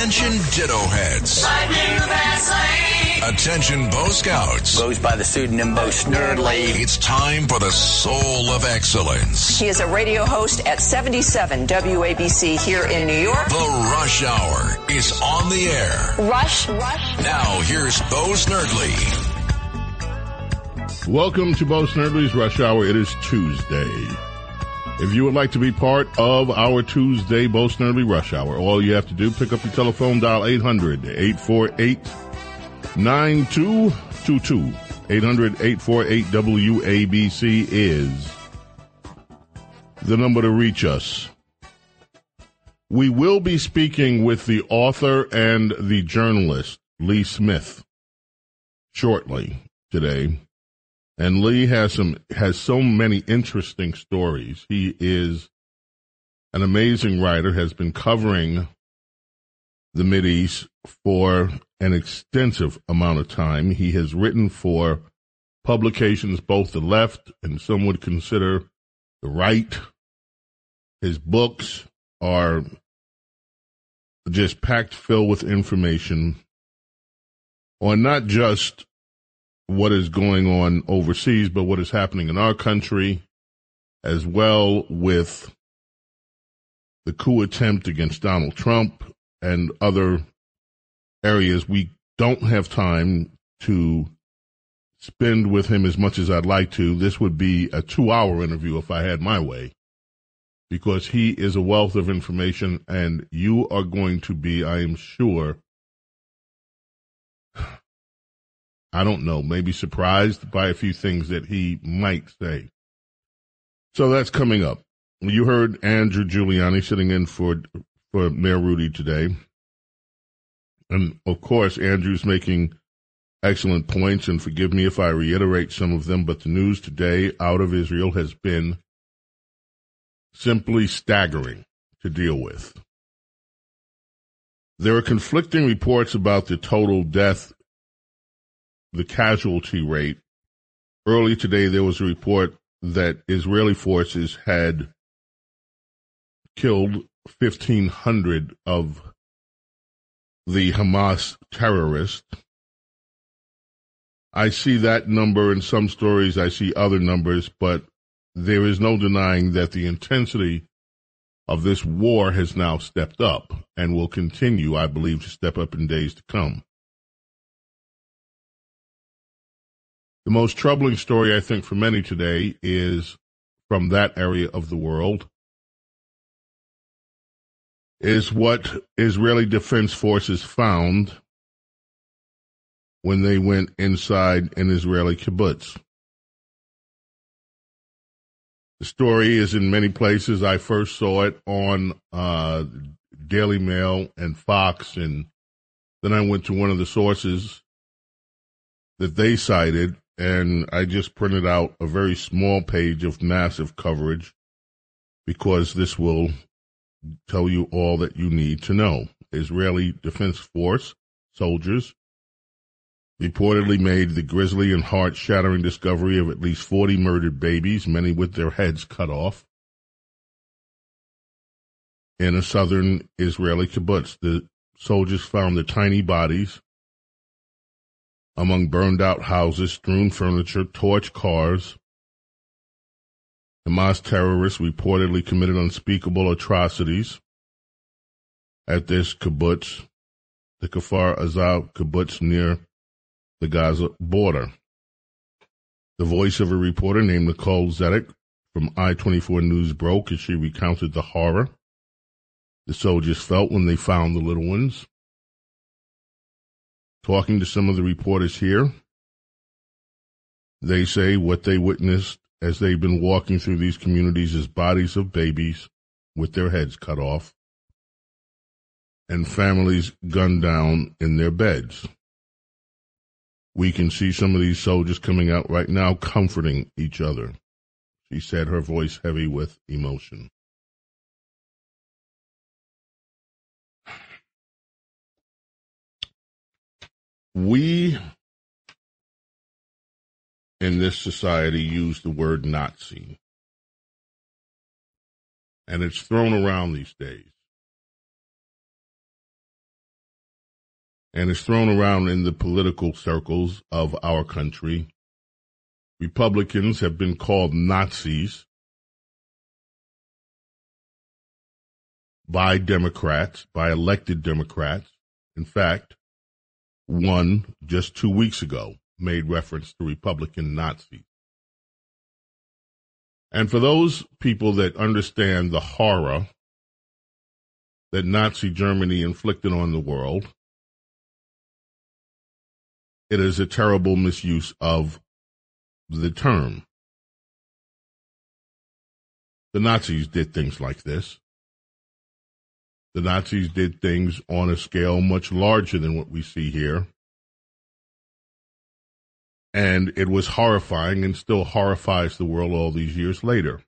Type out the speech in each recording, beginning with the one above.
Attention Ditto Heads. Attention Bo Scouts. Goes by the pseudonym Bo Snerdley. It's time for the soul of excellence. He is a radio host at 77 WABC here in New York. The Rush Hour is on the air. Rush, Rush. Now here's Bo Snerdley. Welcome to Bo Snerdley's Rush Hour. It is Tuesday. If you would like to be part of our Tuesday Bo Snerdley Rush Hour, all you have to do, pick up your telephone, dial 800-848-9222. 800-848-WABC is the number to reach us. We will be speaking with the author and the journalist, Lee Smith, shortly today. And Lee has some has so many interesting stories. He is an amazing writer, has been covering the Mid East for an extensive amount of time. He has written for publications both the left and some would consider the right. His books are just packed filled with information on not just what is going on overseas, but what is happening in our country as well with the coup attempt against Donald Trump and other areas. We don't have time to spend with him as much as I'd like to. This would be a two hour interview if I had my way because he is a wealth of information and you are going to be, I am sure, I don't know, maybe surprised by a few things that he might say. So that's coming up. You heard Andrew Giuliani sitting in for for Mayor Rudy today. And of course, Andrew's making excellent points, and forgive me if I reiterate some of them, but the news today out of Israel has been simply staggering to deal with. There are conflicting reports about the total death the casualty rate. Early today, there was a report that Israeli forces had killed 1,500 of the Hamas terrorists. I see that number in some stories, I see other numbers, but there is no denying that the intensity of this war has now stepped up and will continue, I believe, to step up in days to come. The most troubling story, I think, for many today is from that area of the world is what Israeli Defense Forces found when they went inside an Israeli kibbutz. The story is in many places. I first saw it on uh, Daily Mail and Fox, and then I went to one of the sources that they cited, and I just printed out a very small page of massive coverage because this will tell you all that you need to know. Israeli Defense Force soldiers reportedly made the grisly and heart shattering discovery of at least 40 murdered babies, many with their heads cut off, in a southern Israeli kibbutz. The soldiers found the tiny bodies among burned out houses, strewn furniture, torched cars. Hamas terrorists reportedly committed unspeakable atrocities at this kibbutz, the Kfar Aza kibbutz near the Gaza border. The voice of a reporter named Nicole Zedek from I-24 News broke as she recounted the horror the soldiers felt when they found the little ones talking to some of the reporters here, they say what they witnessed as they've been walking through these communities is bodies of babies with their heads cut off. and families gunned down in their beds. We can see some of these soldiers coming out right now comforting each other. She said, her voice heavy with emotion. We in this society use the word Nazi. And it's thrown around these days. And it's thrown around in the political circles of our country. Republicans have been called Nazis by Democrats, by elected Democrats. In fact, one just two weeks ago made reference to Republican Nazis. And for those people that understand the horror that Nazi Germany inflicted on the world, it is a terrible misuse of the term. The Nazis did things like this. The Nazis did things on a scale much larger than what we see here and it was horrifying and still horrifies the world all these years later.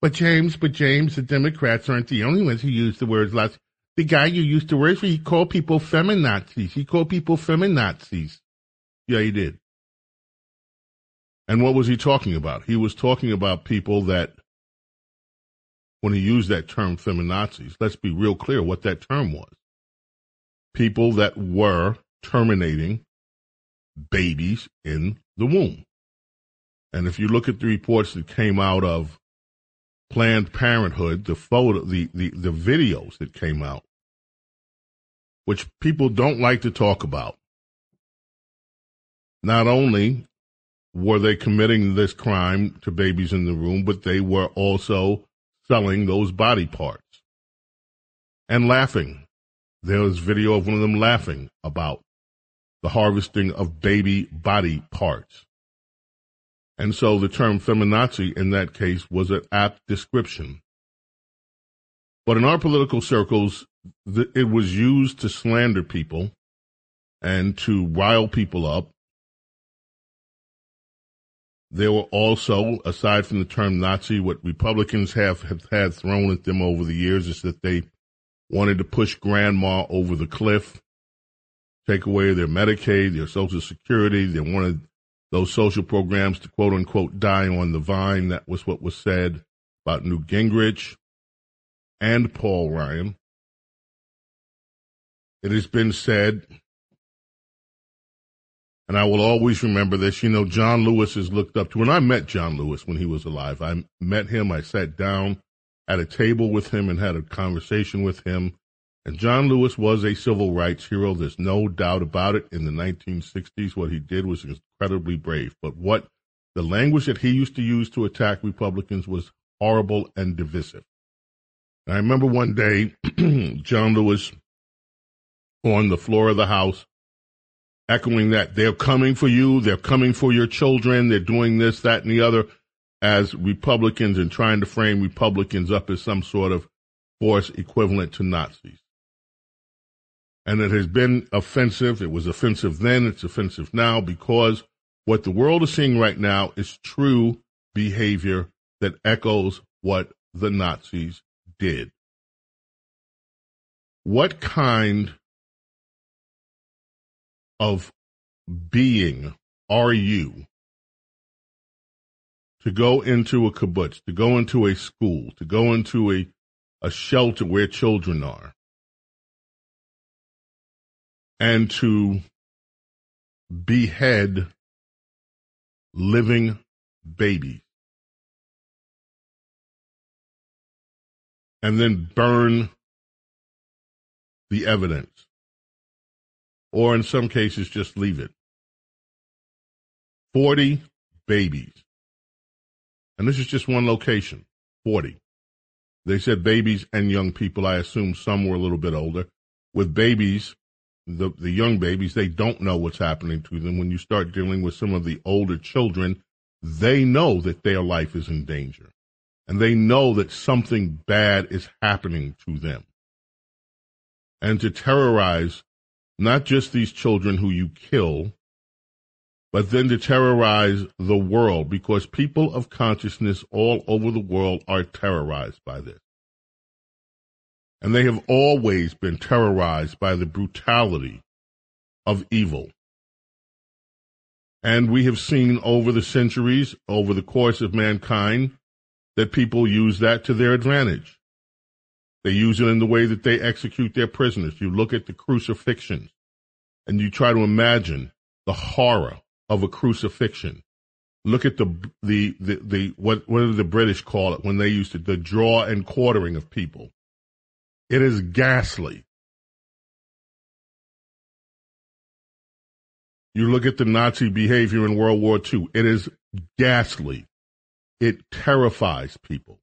But James, but James, the Democrats aren't the only ones who use the words last. The guy you used to work for, he called people feminazis. He called people feminazis. Yeah, he did. And what was he talking about? He was talking about people that, when he used that term feminazis, let's be real clear what that term was. People that were terminating babies in the womb. And if you look at the reports that came out of Planned Parenthood, the photo, the, the, the videos that came out, which people don't like to talk about, not only were they committing this crime to babies in the room, but they were also selling those body parts and laughing. There was video of one of them laughing about the harvesting of baby body parts. And so the term feminazi in that case was an apt description. But in our political circles, it was used to slander people and to rile people up. There were also, aside from the term Nazi, what Republicans have, have had thrown at them over the years is that they wanted to push grandma over the cliff take away their Medicaid, their Social Security. They wanted those social programs to quote unquote die on the vine. That was what was said about Newt Gingrich and Paul Ryan. It has been said, and I will always remember this, you know, John Lewis is looked up to. When I met John Lewis when he was alive, I met him, I sat down at a table with him and had a conversation with him. And John Lewis was a civil rights hero. There's no doubt about it. In the 1960s, what he did was incredibly brave. But what the language that he used to use to attack Republicans was horrible and divisive. And I remember one day, John Lewis on the floor of the House echoing that. They're coming for you, they're coming for your children, they're doing this, that, and the other. As Republicans and trying to frame Republicans up as some sort of force equivalent to Nazis. And it has been offensive. It was offensive then, it's offensive now because what the world is seeing right now is true behavior that echoes what the Nazis did. What kind of being are you to go into a kibbutz, to go into a school, to go into a, a shelter where children are, and to behead living babies and then burn the evidence or in some cases just leave it 40 babies and this is just one location 40 they said babies and young people i assume some were a little bit older with babies the, the young babies, they don't know what's happening to them. When you start dealing with some of the older children, they know that their life is in danger. and they know that something bad is happening to them. And to terrorize not just these children who you kill, but then to terrorize the world because people of consciousness all over the world are terrorized by this. And they have always been terrorized by the brutality of evil. And we have seen over the centuries, over the course of mankind, that people use that to their advantage. They use it in the way that they execute their prisoners. You look at the crucifixions and you try to imagine the horror of a crucifixion. Look at the the the, the what what did the British call it when they used to the draw and quartering of people. It is ghastly. You look at the Nazi behavior in World War II. It is ghastly. It terrifies people.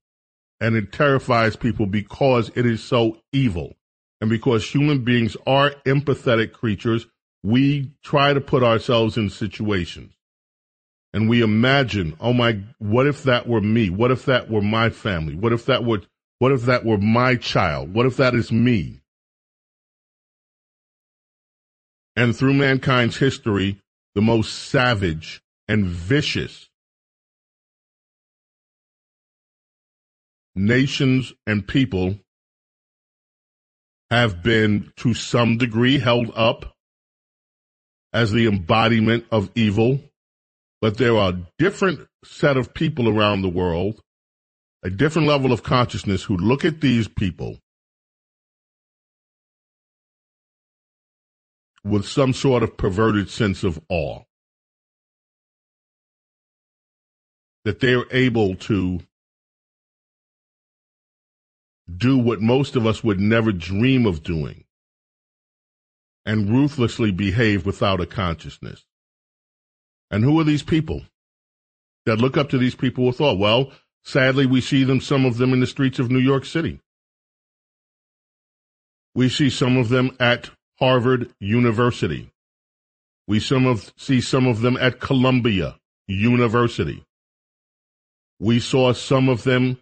And it terrifies people because it is so evil. And because human beings are empathetic creatures we try to put ourselves in situations and we imagine, oh my, what if that were me? What if that were my family? What if that were, what if that were my child? What if that is me? And through mankind's history, the most savage and vicious nations and people have been to some degree held up as the embodiment of evil, but there are a different set of people around the world, a different level of consciousness who look at these people with some sort of perverted sense of awe. That they're able to do what most of us would never dream of doing and ruthlessly behave without a consciousness. And who are these people that look up to these people with awe? Well, sadly, we see them, some of them in the streets of New York City. We see some of them at Harvard University. We some of, see some of them at Columbia University. We saw some of them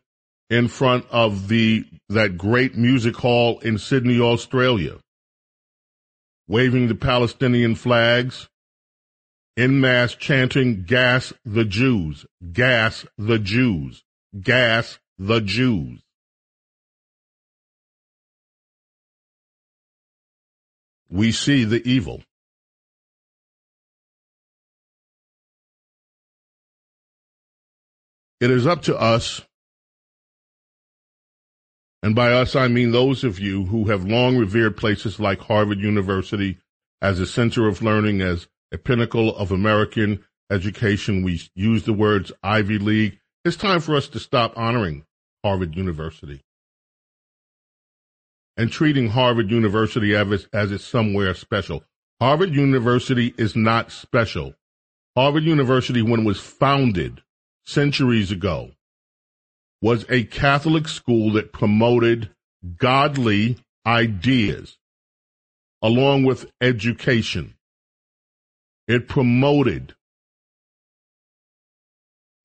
in front of the that great music hall in Sydney, Australia waving the Palestinian flags, in mass chanting, gas the Jews, gas the Jews, gas the Jews. We see the evil. It is up to us and by us, I mean those of you who have long revered places like Harvard University as a center of learning, as a pinnacle of American education. We use the words Ivy League. It's time for us to stop honoring Harvard University and treating Harvard University as, as it's somewhere special. Harvard University is not special. Harvard University, when it was founded centuries ago, was a Catholic school that promoted godly ideas along with education. It promoted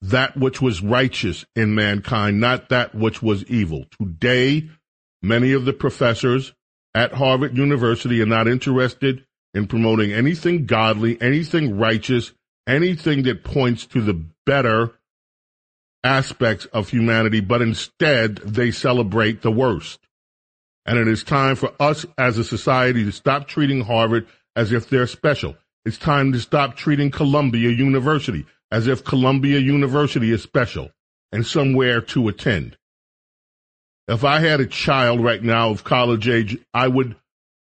that which was righteous in mankind, not that which was evil. Today, many of the professors at Harvard University are not interested in promoting anything godly, anything righteous, anything that points to the better aspects of humanity, but instead they celebrate the worst. And it is time for us as a society to stop treating Harvard as if they're special. It's time to stop treating Columbia University as if Columbia University is special and somewhere to attend. If I had a child right now of college age, I would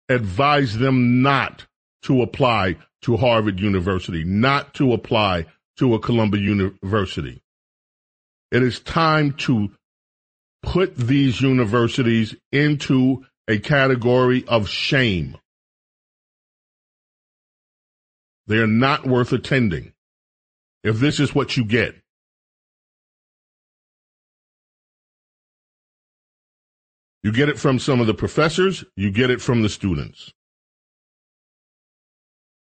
advise them not to apply to Harvard University, not to apply to a Columbia University. It is time to put these universities into a category of shame. They are not worth attending if this is what you get. You get it from some of the professors, you get it from the students.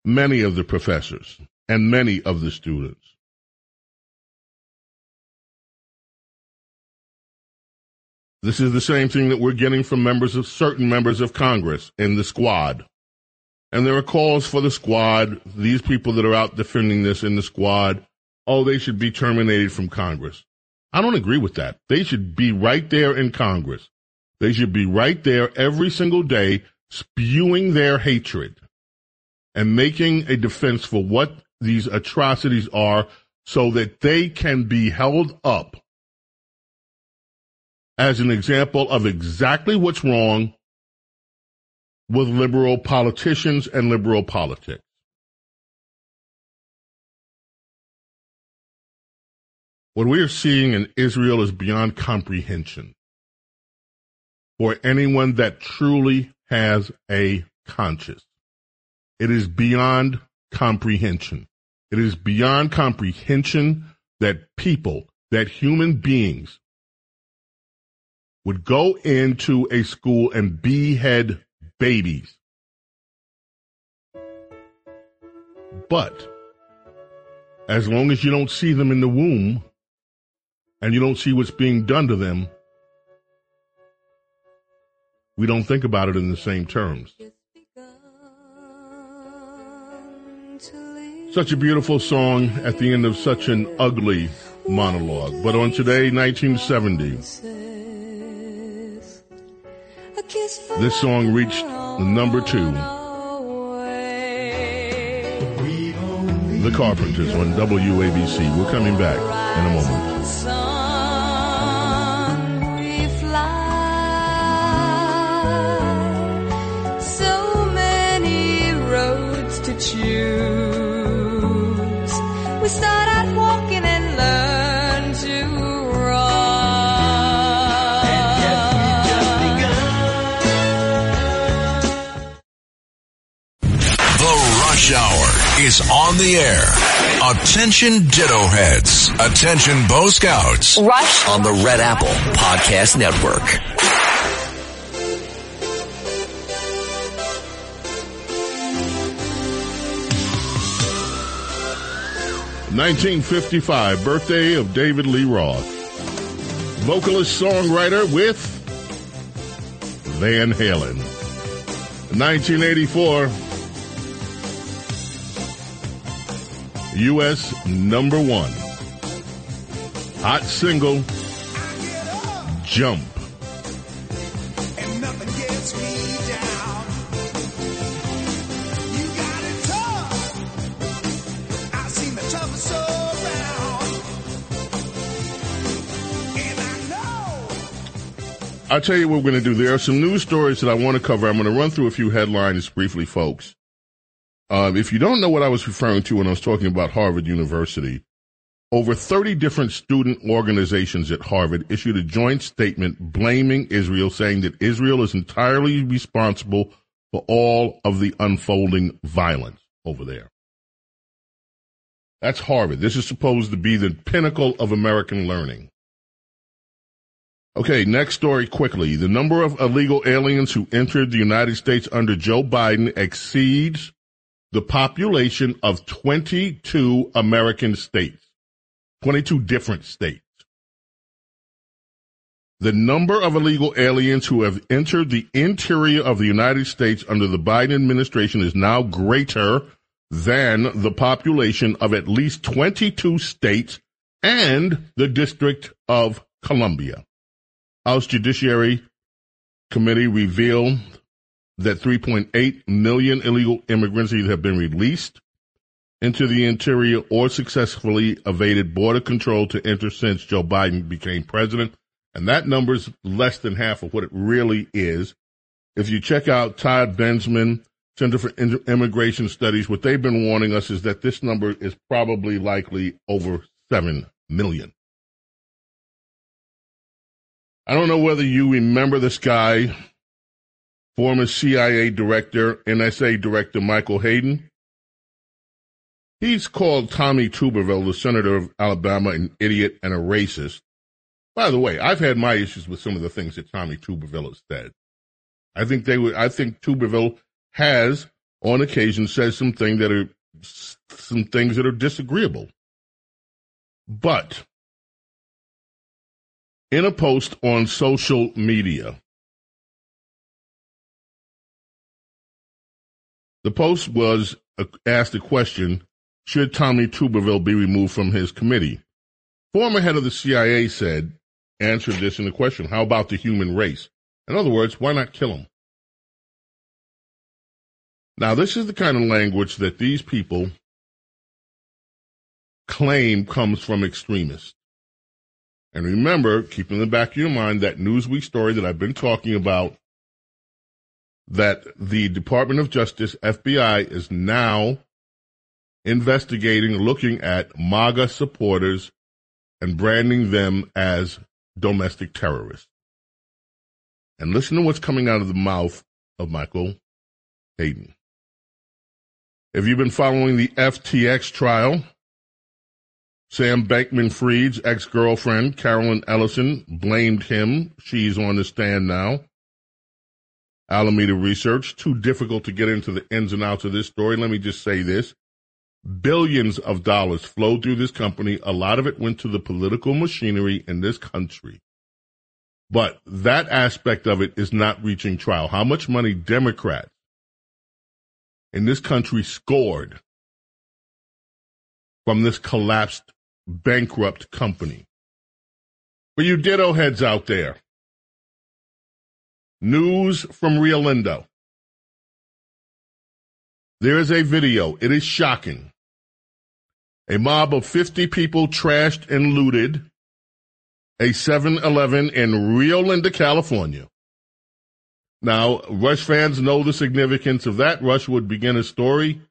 Many of the professors and many of the students. This is the same thing that we're getting from members of certain members of Congress in the squad. And there are calls for the squad, these people that are out defending this in the squad, oh, they should be terminated from Congress. I don't agree with that. They should be right there in Congress. They should be right there every single day spewing their hatred and making a defense for what these atrocities are so that they can be held up as an example of exactly what's wrong with liberal politicians and liberal politics. What we are seeing in Israel is beyond comprehension for anyone that truly has a conscience. It is beyond comprehension. It is beyond comprehension that people, that human beings would go into a school and behead babies. But as long as you don't see them in the womb and you don't see what's being done to them, we don't think about it in the same terms. Such a beautiful song at the end of such an ugly monologue. But on today, 1970, this song reached number two. The Carpenters on WABC. We're coming back in a moment. Is on the air. Attention Ditto Heads. Attention Bo Scouts. Rush On the Red Apple Podcast Network. 1955, birthday of David Lee Roth. Vocalist songwriter with Van Halen. 1984, U.S. number one. Hot single, Jump. and nothing gets me down. You got it tough. I've seen the toughest around. And I know. I'll tell you what we're going to do. There are some news stories that I want to cover. I'm going to run through a few headlines briefly, folks. Um, if you don't know what I was referring to when I was talking about Harvard University, over 30 different student organizations at Harvard issued a joint statement blaming Israel, saying that Israel is entirely responsible for all of the unfolding violence over there. That's Harvard. This is supposed to be the pinnacle of American learning. Okay, next story quickly. The number of illegal aliens who entered the United States under Joe Biden exceeds the population of 22 American states. 22 different states. The number of illegal aliens who have entered the interior of the United States under the Biden administration is now greater than the population of at least 22 states and the District of Columbia. House Judiciary Committee revealed that 3.8 million illegal immigrants either have been released into the interior or successfully evaded border control to enter since Joe Biden became president. And that number is less than half of what it really is. If you check out Todd Bensman, Center for Immigration Studies, what they've been warning us is that this number is probably likely over 7 million. I don't know whether you remember this guy, former CIA director, NSA director Michael Hayden. He's called Tommy Tuberville, the senator of Alabama, an idiot and a racist. By the way, I've had my issues with some of the things that Tommy Tuberville has said. I think they would, I think Tuberville has on occasion said some things that are, some things that are disagreeable. But in a post on social media. The post was uh, asked a question Should Tommy Tuberville be removed from his committee? Former head of the CIA said, answered this in the question How about the human race? In other words, why not kill him? Now, this is the kind of language that these people claim comes from extremists. And remember, keep in the back of your mind that Newsweek story that I've been talking about that the Department of Justice, FBI, is now investigating, looking at MAGA supporters and branding them as domestic terrorists. And listen to what's coming out of the mouth of Michael Hayden. Have you've been following the FTX trial? Sam Bankman Fried's ex girlfriend, Caroline Ellison, blamed him. She's on the stand now. Alameda Research, too difficult to get into the ins and outs of this story. Let me just say this. Billions of dollars flowed through this company. A lot of it went to the political machinery in this country. But that aspect of it is not reaching trial. How much money Democrats in this country scored from this collapsed bankrupt company. For you ditto heads out there, news from Rio Linda. There is a video. It is shocking. A mob of 50 people trashed and looted a 7-Eleven in Rio Linda, California. Now, Rush fans know the significance of that. Rush would begin a story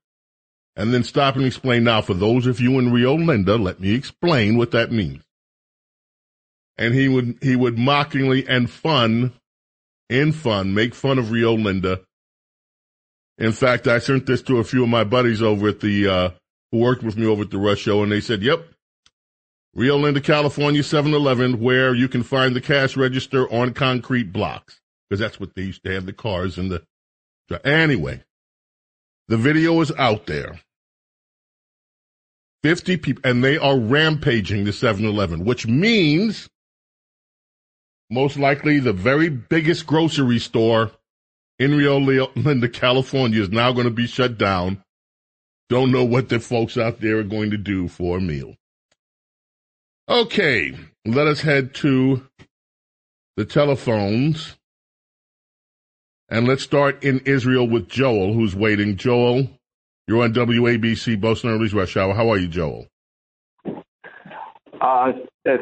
and then stop and explain. Now, for those of you in Rio Linda, let me explain what that means. And he would he would mockingly and fun, in fun, make fun of Rio Linda. In fact, I sent this to a few of my buddies over at the uh, who worked with me over at the Rush Show, and they said, "Yep, Rio Linda, California, 7-Eleven, where you can find the cash register on concrete blocks, because that's what they used to have the cars in the." Anyway, the video is out there. 50 people, and they are rampaging the 7 Eleven, which means most likely the very biggest grocery store in Rio Linda, California is now going to be shut down. Don't know what the folks out there are going to do for a meal. Okay, let us head to the telephones. And let's start in Israel with Joel, who's waiting. Joel, you're on WABC, Bo Snerdley's Rush Hour. How are you, Joel? Uh,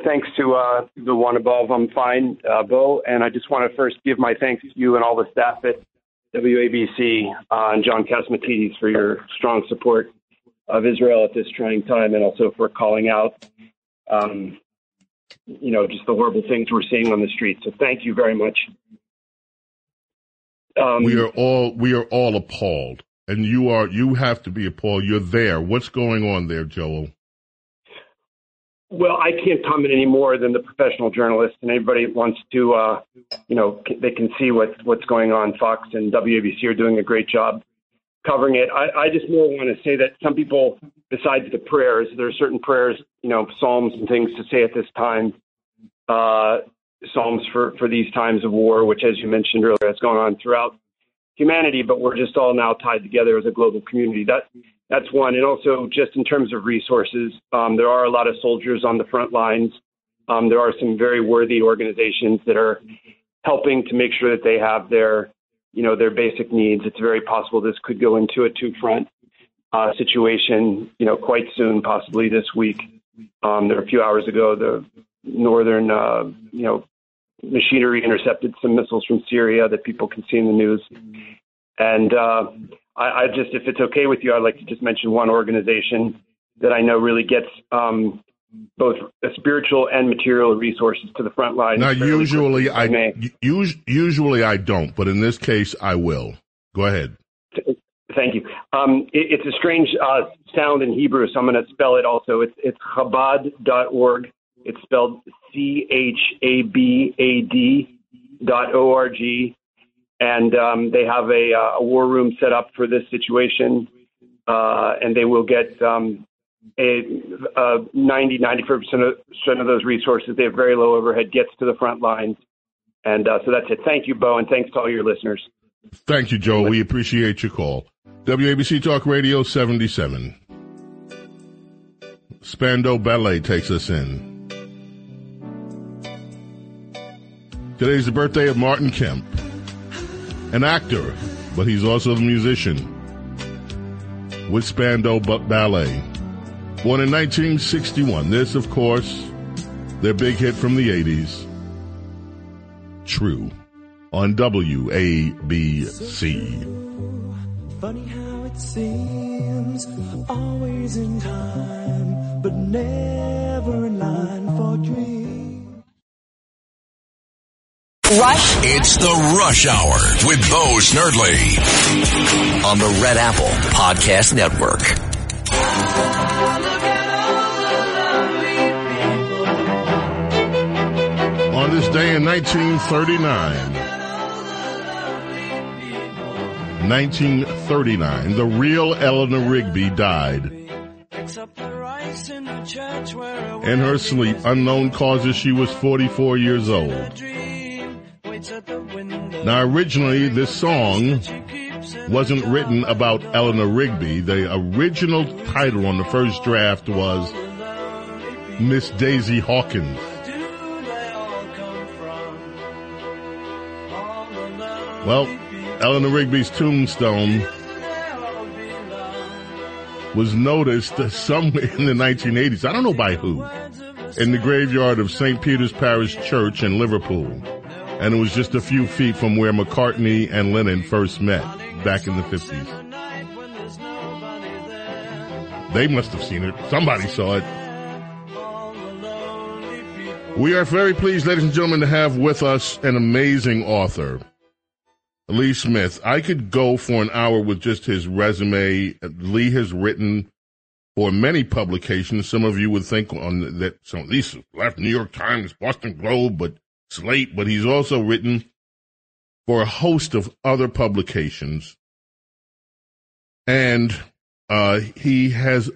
thanks to uh, the one above. I'm fine, uh, Bill. And I just want to first give my thanks to you and all the staff at WABC uh, and John Catsimatidis for your strong support of Israel at this trying time and also for calling out, um, you know, just the horrible things we're seeing on the streets. So thank you very much. Um, we are all we are all appalled, and you are you have to be appalled. You're there. What's going on there, Joel? Well, I can't comment any more than the professional journalist, and anybody wants to, uh, you know, they can see what what's going on. Fox and WABC are doing a great job covering it. I, I just more want to say that some people, besides the prayers, there are certain prayers, you know, psalms and things to say at this time. Uh, psalms for, for these times of war, which, as you mentioned earlier, has gone on throughout humanity, but we're just all now tied together as a global community. That that's one, and also just in terms of resources, um, there are a lot of soldiers on the front lines. Um, there are some very worthy organizations that are helping to make sure that they have their, you know, their basic needs. It's very possible this could go into a two-front uh, situation, you know, quite soon, possibly this week. Um, there a few hours ago, the northern, uh, you know, machinery intercepted some missiles from Syria that people can see in the news. And uh, I, I just, if it's okay with you, I'd like to just mention one organization that I know really gets um, both spiritual and material resources to the front line. Now, usually I, I usually I don't, but in this case, I will. Go ahead. Thank you. Um, it, it's a strange uh, sound in Hebrew, so I'm going to spell it also. It's, it's Chabad.org. It's spelled C H A B A D dot O R G. And um, they have a, uh, a war room set up for this situation. Uh, and they will get um, a, uh, 90, 95% of, of those resources. They have very low overhead, gets to the front lines. And uh, so that's it. Thank you, Bo, and thanks to all your listeners. Thank you, Joe. We appreciate your call. WABC Talk Radio 77. Spandau Ballet takes us in. Today's the birthday of Martin Kemp, an actor, but he's also a musician with Spandau Ballet. Born in 1961. This, of course, their big hit from the 80s. True on WABC. Funny how it seems, always in time, but never in line for dreams. Rush. It's the Rush Hour with Bo Snerdley on the Red Apple Podcast Network. On this day in 1939, 1939, the real Eleanor Rigby died. In her sleep, unknown causes, she was 44 years old. Now, originally, this song wasn't written about Eleanor Rigby. The original title on the first draft was Miss Daisy Hawkins. Well, Eleanor Rigby's tombstone was noticed somewhere in the 1980s. I don't know by who. In the graveyard of St. Peter's Parish Church in Liverpool. And it was just a few feet from where McCartney and Lennon first met back in the 50s. They must have seen it. Somebody saw it. We are very pleased, ladies and gentlemen, to have with us an amazing author. Lee Smith. I could go for an hour with just his resume. Lee has written for many publications. Some of you would think on that some of these left New York Times, Boston Globe, but Slate, but he's also written for a host of other publications. And uh, he has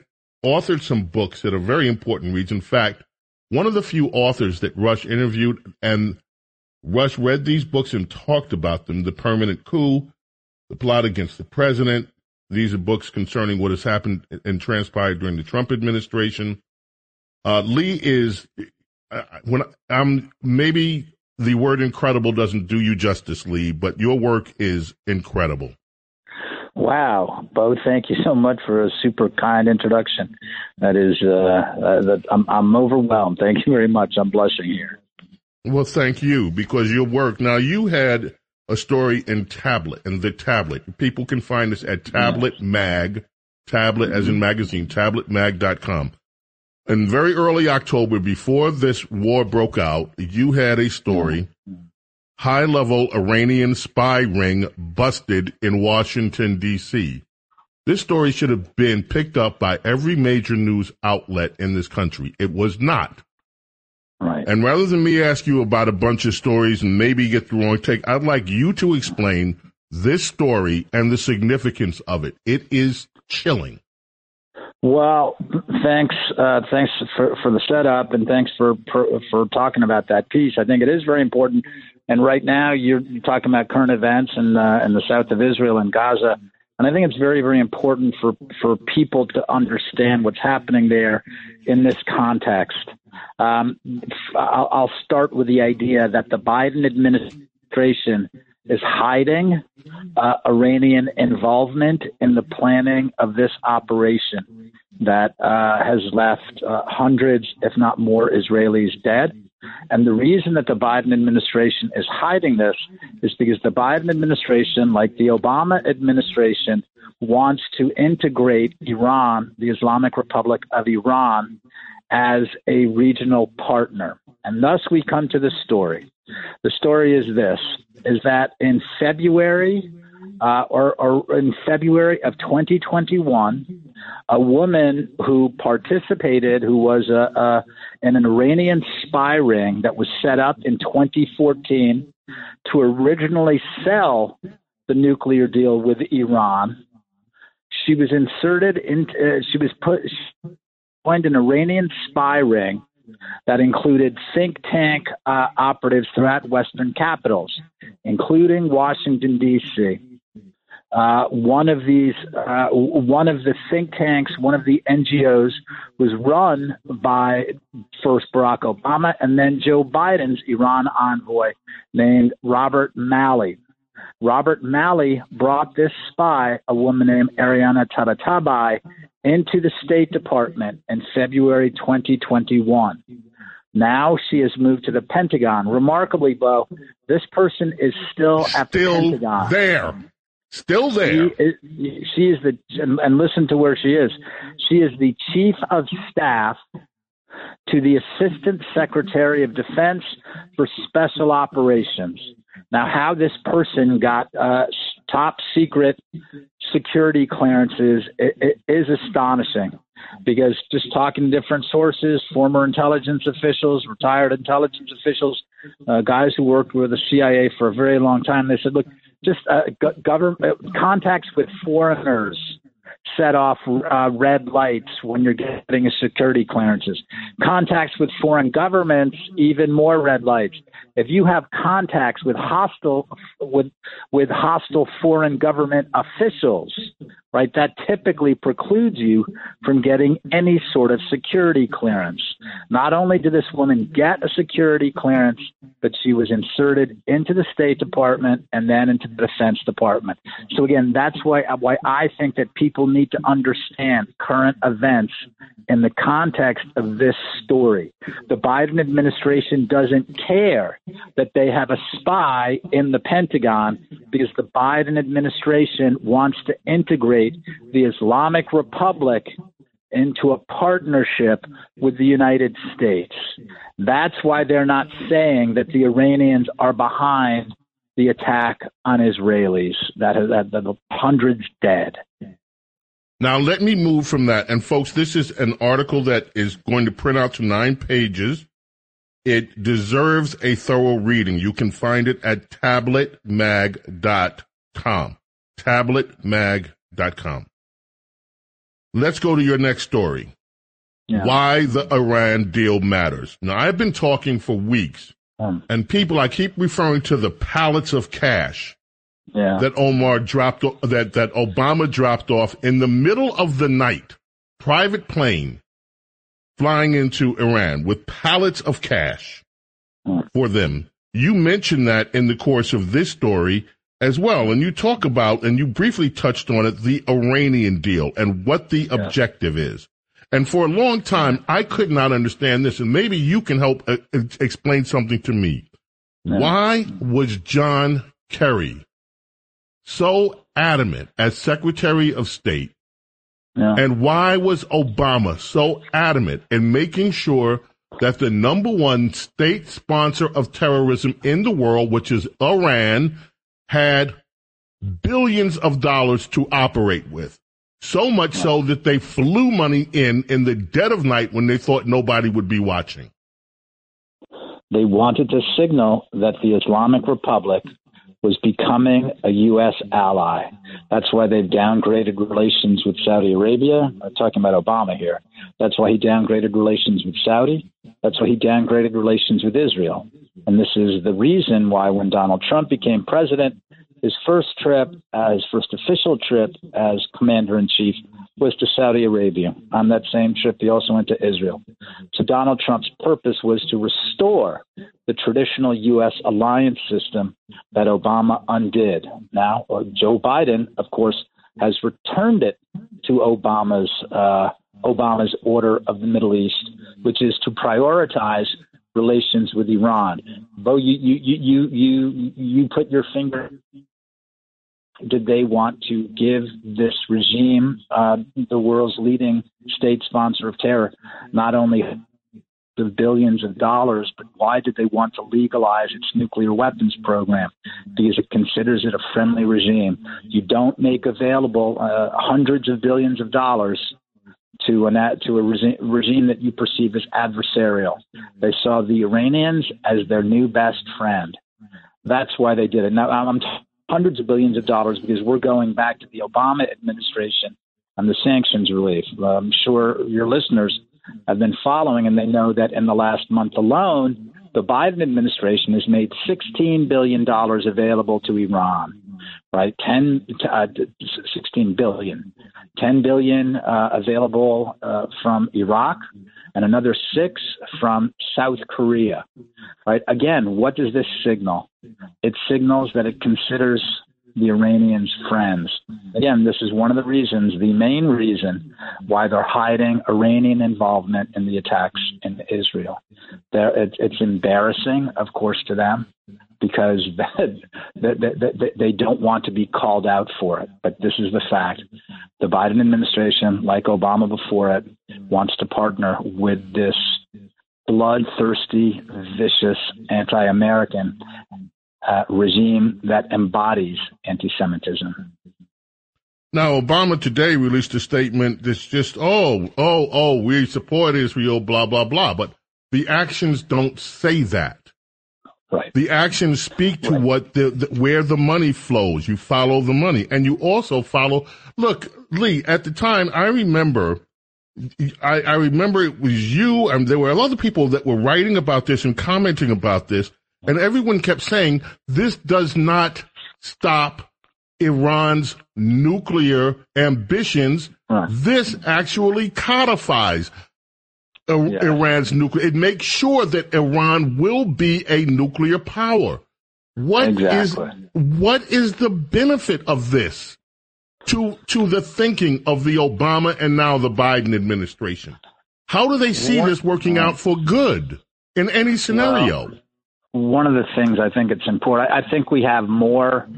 authored some books that are very important reads. In fact, one of the few authors that Rush interviewed and Rush read these books and talked about them. The Permanent Coup, The Plot Against the President. These are books concerning what has happened and transpired during the Trump administration. Uh, Lee is, when I'm, maybe the word incredible doesn't do you justice, Lee, but your work is incredible. Wow, Bo, thank you so much for a super kind introduction. That is, uh, uh that I'm, I'm overwhelmed. Thank you very much. I'm blushing here. Well, thank you because your work. Now, you had a story in Tablet, and the Tablet. People can find this at Tablet Mag, Tablet as in magazine, tabletmag.com. In very early October, before this war broke out, you had a story. High level Iranian spy ring busted in Washington, D.C. This story should have been picked up by every major news outlet in this country. It was not. Right. And rather than me ask you about a bunch of stories and maybe get the wrong take, I'd like you to explain this story and the significance of it. It is chilling. Well, thanks, uh, thanks for, for the setup, and thanks for, for, for talking about that piece. I think it is very important. And right now, you're, talking about current events in uh, in the south of Israel and Gaza, and I think it's very very important for for people to understand what's happening there in this context. Um, I'll, I'll start with the idea that the Biden administration is hiding uh, Iranian involvement in the planning of this operation that uh, has left uh, hundreds, if not more, Israelis dead. And the reason that the Biden administration is hiding this is because the Biden administration, like the Obama administration, wants to integrate Iran, the Islamic Republic of Iran, as a regional partner. And thus we come to the story. The story is this is that in February uh, or, or in February of 2021, a woman who participated, who was a, a, in an Iranian spy ring that was set up in 2014 to originally sell the nuclear deal with Iran. She was inserted into, uh, she was put, she joined an Iranian spy ring that included think tank uh, operatives throughout Western capitals, including Washington, D.C. Uh, one of these, uh, one of the think tanks, one of the NGOs was run by first Barack Obama and then Joe Biden's Iran envoy named Robert Malley. Robert Malley brought this spy, a woman named Ariana Tabatabai, into the State Department in February 2021. Now she has moved to the Pentagon. Remarkably, Bo, this person is still at the Pentagon. there. Still there. She is, she is the, and listen to where she is. She is the chief of staff to the Assistant Secretary of Defense for Special Operations. Now, how this person got uh, top secret security clearances i- i- is astonishing. Because just talking to different sources, former intelligence officials, retired intelligence officials, uh, guys who worked with the CIA for a very long time, they said, look, just uh, go- government contacts with foreigners set off uh, red lights when you're getting security clearances. Contacts with foreign governments, even more red lights. If you have contacts with hostile with with hostile foreign government officials, right, that typically precludes you from getting any sort of security clearance. Not only did this woman get a security clearance, but she was inserted into the State Department and then into the Defense Department. So again, that's why why I think that people need to understand current events in the context of this story. The Biden administration doesn't care that they have a spy in the Pentagon because the Biden administration wants to integrate the Islamic Republic into a partnership with the United States. That's why they're not saying that the Iranians are behind the attack on Israelis, that, that, that the hundreds dead. Now, let me move from that. And, folks, this is an article that is going to print out to nine pages. It deserves a thorough reading. You can find it at tabletmag.com. Tabletmag.com. Let's go to your next story. Yeah. Why the Iran deal matters. Now, I've been talking for weeks, Um, and people, I keep referring to the pallets of cash yeah. that Omar dropped that that Obama dropped off in the middle of the night, private plane flying into Iran with pallets of cash for them. You mentioned that in the course of this story as well, and you talk about and you briefly touched on it, the Iranian deal and what the objective is. And for a long time, I could not understand this, and maybe you can help uh, explain something to me. Why was John Kerry so adamant as Secretary of State? Yeah. And why was Obama so adamant in making sure that the number one state sponsor of terrorism in the world, which is Iran, had billions of dollars to operate with? So much so that they flew money in in the dead of night when they thought nobody would be watching. They wanted to signal that the Islamic Republic was becoming a U.S. ally. That's why they've downgraded relations with Saudi Arabia. I'm talking about Obama here. That's why he downgraded relations with Saudi. That's why he downgraded relations with Israel. And this is the reason why when Donald Trump became president, his first trip, uh, his first official trip as commander in chief, was to Saudi Arabia. On that same trip, he also went to Israel. So Donald Trump's purpose was to restore the traditional U.S. alliance system that Obama undid. Now, uh, Joe Biden, of course, has returned it to Obama's uh, Obama's order of the Middle East, which is to prioritize relations with Iran. Bo, you you you you you, you put your finger did they want to give this regime, uh, the world's leading state sponsor of terror, not only the billions of dollars, but why did they want to legalize its nuclear weapons program? Because it considers it a friendly regime. You don't make available uh, hundreds of billions of dollars to an to a regi- regime that you perceive as adversarial. They saw the Iranians as their new best friend. That's why they did it. Now I'm t- hundreds of billions of dollars because we're going back to the Obama administration and the sanctions relief. I'm sure your listeners have been following, and they know that in the last month alone, the Biden administration has made $16 billion available to Iran, right? 10, uh, 16 billion. 10 billion uh, available uh, from Iraq and another six from South Korea, right? Again, what does this signal? It signals that it considers the Iranians friends. Again, this is one of the reasons, the main reason, why they're hiding Iranian involvement in the attacks in Israel. It, it's embarrassing, of course, to them because they, they, they don't want to be called out for it. But this is the fact. The Biden administration, like Obama before it, wants to partner with this bloodthirsty, vicious, anti American uh, regime that embodies anti Semitism. Now, Obama today released a statement that's just, oh, oh, oh, we support Israel, blah, blah, blah. But the actions don't say that. Right. The actions speak to right. what the, the, where the money flows. You follow the money, and you also follow. Look, Lee. At the time, I remember, I, I remember it was you, and there were a lot of people that were writing about this and commenting about this, and everyone kept saying this does not stop Iran's nuclear ambitions. Right. This actually codifies Er, yeah. Iran's nuclear. It makes sure that Iran will be a nuclear power. What exactly. is what is the benefit of this to to the thinking of the Obama and now the Biden administration? How do they see what, this working out for good in any scenario? Well, one of the things I think it's important. I, I think we have more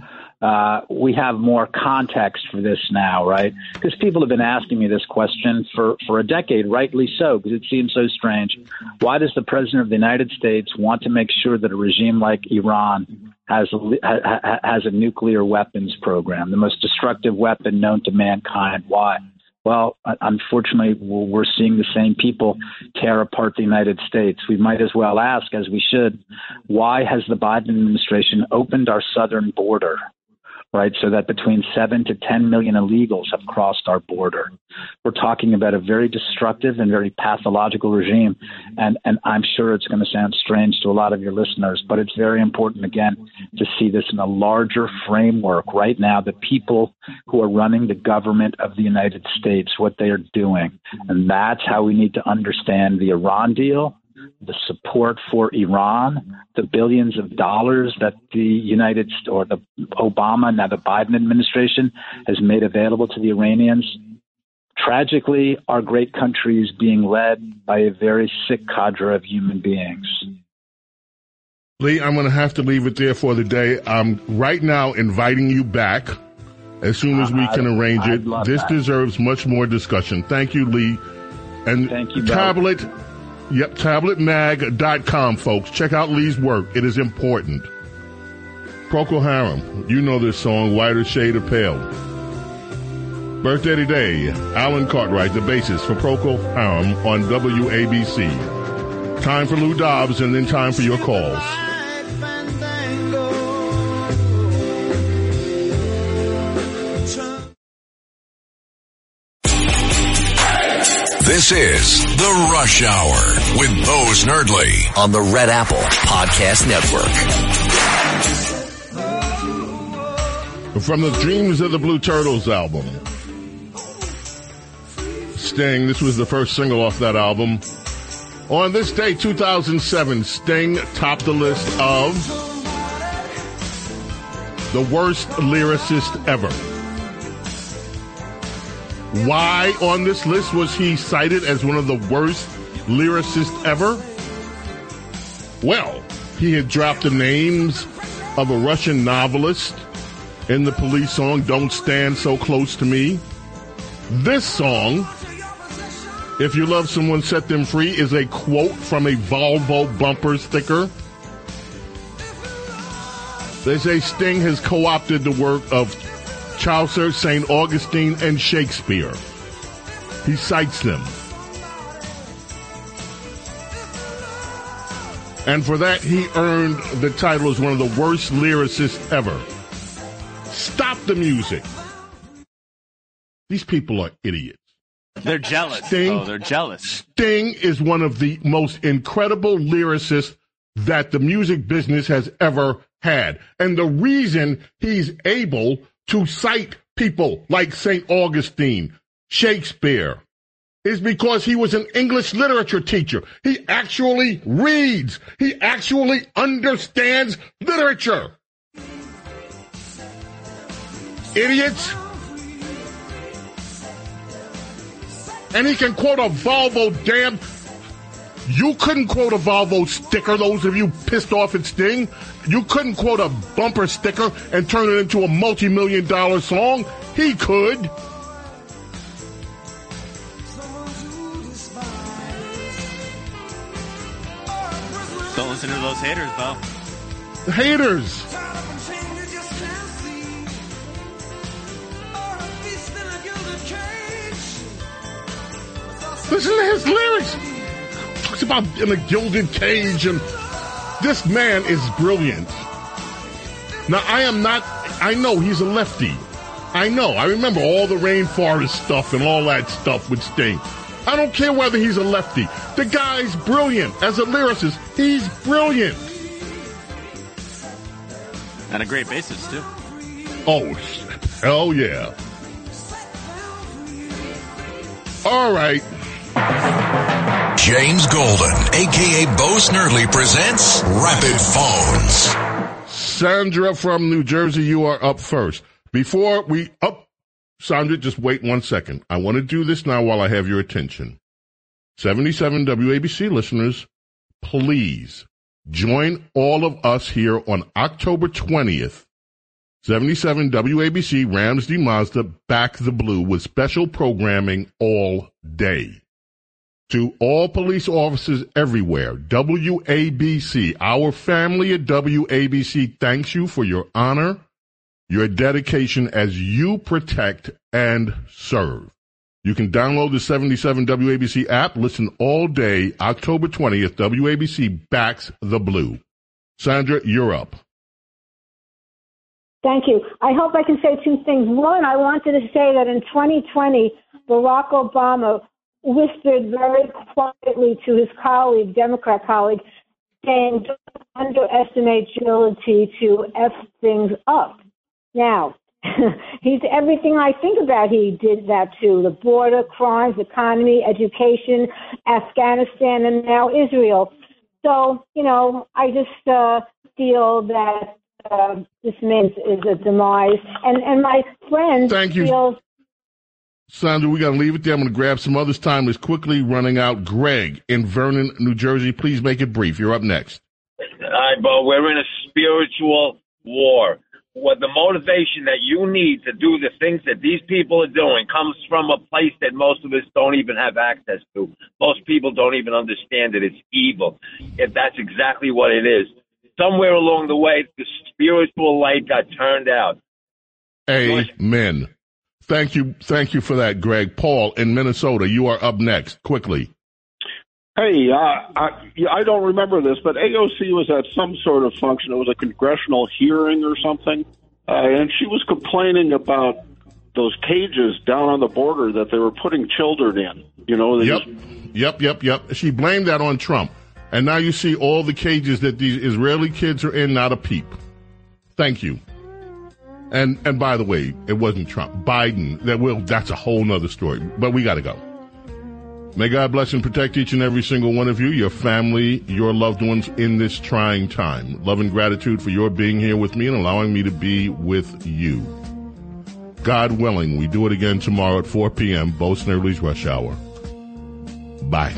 uh, we have more context for this now, right? Because people have been asking me this question for, for a decade, rightly so, because it seems so strange. Why does the President of the United States want to make sure that a regime like Iran has a, has a nuclear weapons program, the most destructive weapon known to mankind? Why? Well, unfortunately, we're seeing the same people tear apart the United States. We might as well ask, as we should, why has the Biden administration opened our southern border? Right? So that between seven to 10 million illegals have crossed our border. We're talking about a very destructive and very pathological regime. And, and I'm sure it's going to sound strange to a lot of your listeners, but it's very important, again, to see this in a larger framework. Right now, the people who are running the government of the United States, what they are doing. And that's how we need to understand the Iran deal the support for Iran, the billions of dollars that the United or the Obama now the Biden administration has made available to the Iranians. Tragically, our great country is being led by a very sick cadre of human beings. Lee, I'm going to have to leave it there for the day. I'm right now inviting you back as soon as we uh, can arrange I'd, it. I'd this that. deserves much more discussion. Thank you, Lee. And Thank you, tablet. Yep, tabletmag.com, folks. Check out Lee's work. It is important. Procol Harum, you know this song, Whiter Shade of Pale. Birthday today, Alan Cartwright, the bassist for Procol Harum on WABC. Time for Lou Dobbs and then time for your calls. This is The Rush Hour with Bo Snerdley on the Red Apple Podcast Network. From the Dreams of the Blue Turtles album. Sting, this was the first single off that album. On this day, 2007, Sting topped the list of the worst lyricist ever. Why on this list was he cited as one of the worst lyricists ever? Well, he had dropped the names of a Russian novelist in the police song Don't Stand So Close to Me. This song, If You Love Someone, Set Them Free, is a quote from a Volvo bumper sticker. They say Sting has co-opted the work of Chaucer, St. Augustine, and Shakespeare. He cites them. And for that, he earned the title as one of the worst lyricists ever. Stop the music. These people are idiots. They're jealous. Sting. Oh, they're jealous. Sting is one of the most incredible lyricists that the music business has ever had. And the reason he's able to cite people like St. Augustine, Shakespeare, is because he was an English literature teacher. He actually reads. He actually understands literature. Idiots. And he can quote a Volvo damn. You couldn't quote a Volvo sticker, those of you pissed off at Sting. You couldn't quote a bumper sticker and turn it into a multi million dollar song. He could. Don't listen to those haters, Bo. Haters. Listen to his lyrics. Talks about in a gilded cage, and this man is brilliant. Now, I am not, I know he's a lefty. I know. I remember all the rainforest stuff and all that stuff with Sting. I don't care whether he's a lefty. The guy's brilliant. As a lyricist, he's brilliant. And a great bassist, too. Oh, hell yeah. All right. James Golden, aka Bo Snerdley, presents Rapid Phones. Sandra from New Jersey, you are up first. Before we up, Sandra, just wait one second. I want to do this now while I have your attention. 77 WABC listeners, please join all of us here on October 20th. 77 WABC Ramsey Mazda Back the Blue with special programming all day. To all police officers everywhere, WABC, our family at WABC thanks you for your honor, your dedication as you protect and serve. You can download the 77 WABC app, listen all day, October 20th, WABC backs the blue. Sandra, you're up. Thank you. I hope I can say two things. One, I wanted to say that in 2020, Barack Obama whispered very quietly to his colleague, Democrat colleague, saying, don't underestimate your ability to F things up. Now, he's everything I think about. He did that too. The border, crimes, economy, education, Afghanistan, and now Israel. So, you know, I just uh, feel that uh, this means is a demise. And and my friend Thank you. feels Sandra, we got to leave it there. I'm going to grab some others. Time is quickly running out. Greg in Vernon, New Jersey, please make it brief. You're up next. All right, Bo, we're in a spiritual war. What the motivation that you need to do the things that these people are doing comes from a place that most of us don't even have access to. Most people don't even understand it. It's evil. If that's exactly what it is. Somewhere along the way, the spiritual light got turned out. Amen. Thank you. Thank you for that, Greg. Paul in Minnesota, you are up next. Quickly. Hey, uh, I, I don't remember this, but AOC was at some sort of function. It was a congressional hearing or something, uh, and she was complaining about those cages down on the border that they were putting children in. You know, Yep. Yep, yep, yep. She blamed that on Trump. And now you see all the cages that these Israeli kids are in, not a peep. Thank you. And and by the way, it wasn't Trump. Biden. That will that's a whole nother story. But we gotta go. May God bless and protect each and every single one of you, your family, your loved ones in this trying time. Love and gratitude for your being here with me and allowing me to be with you. God willing, we do it again tomorrow at 4 p.m. Bo Snerdley's Rush Hour. Bye.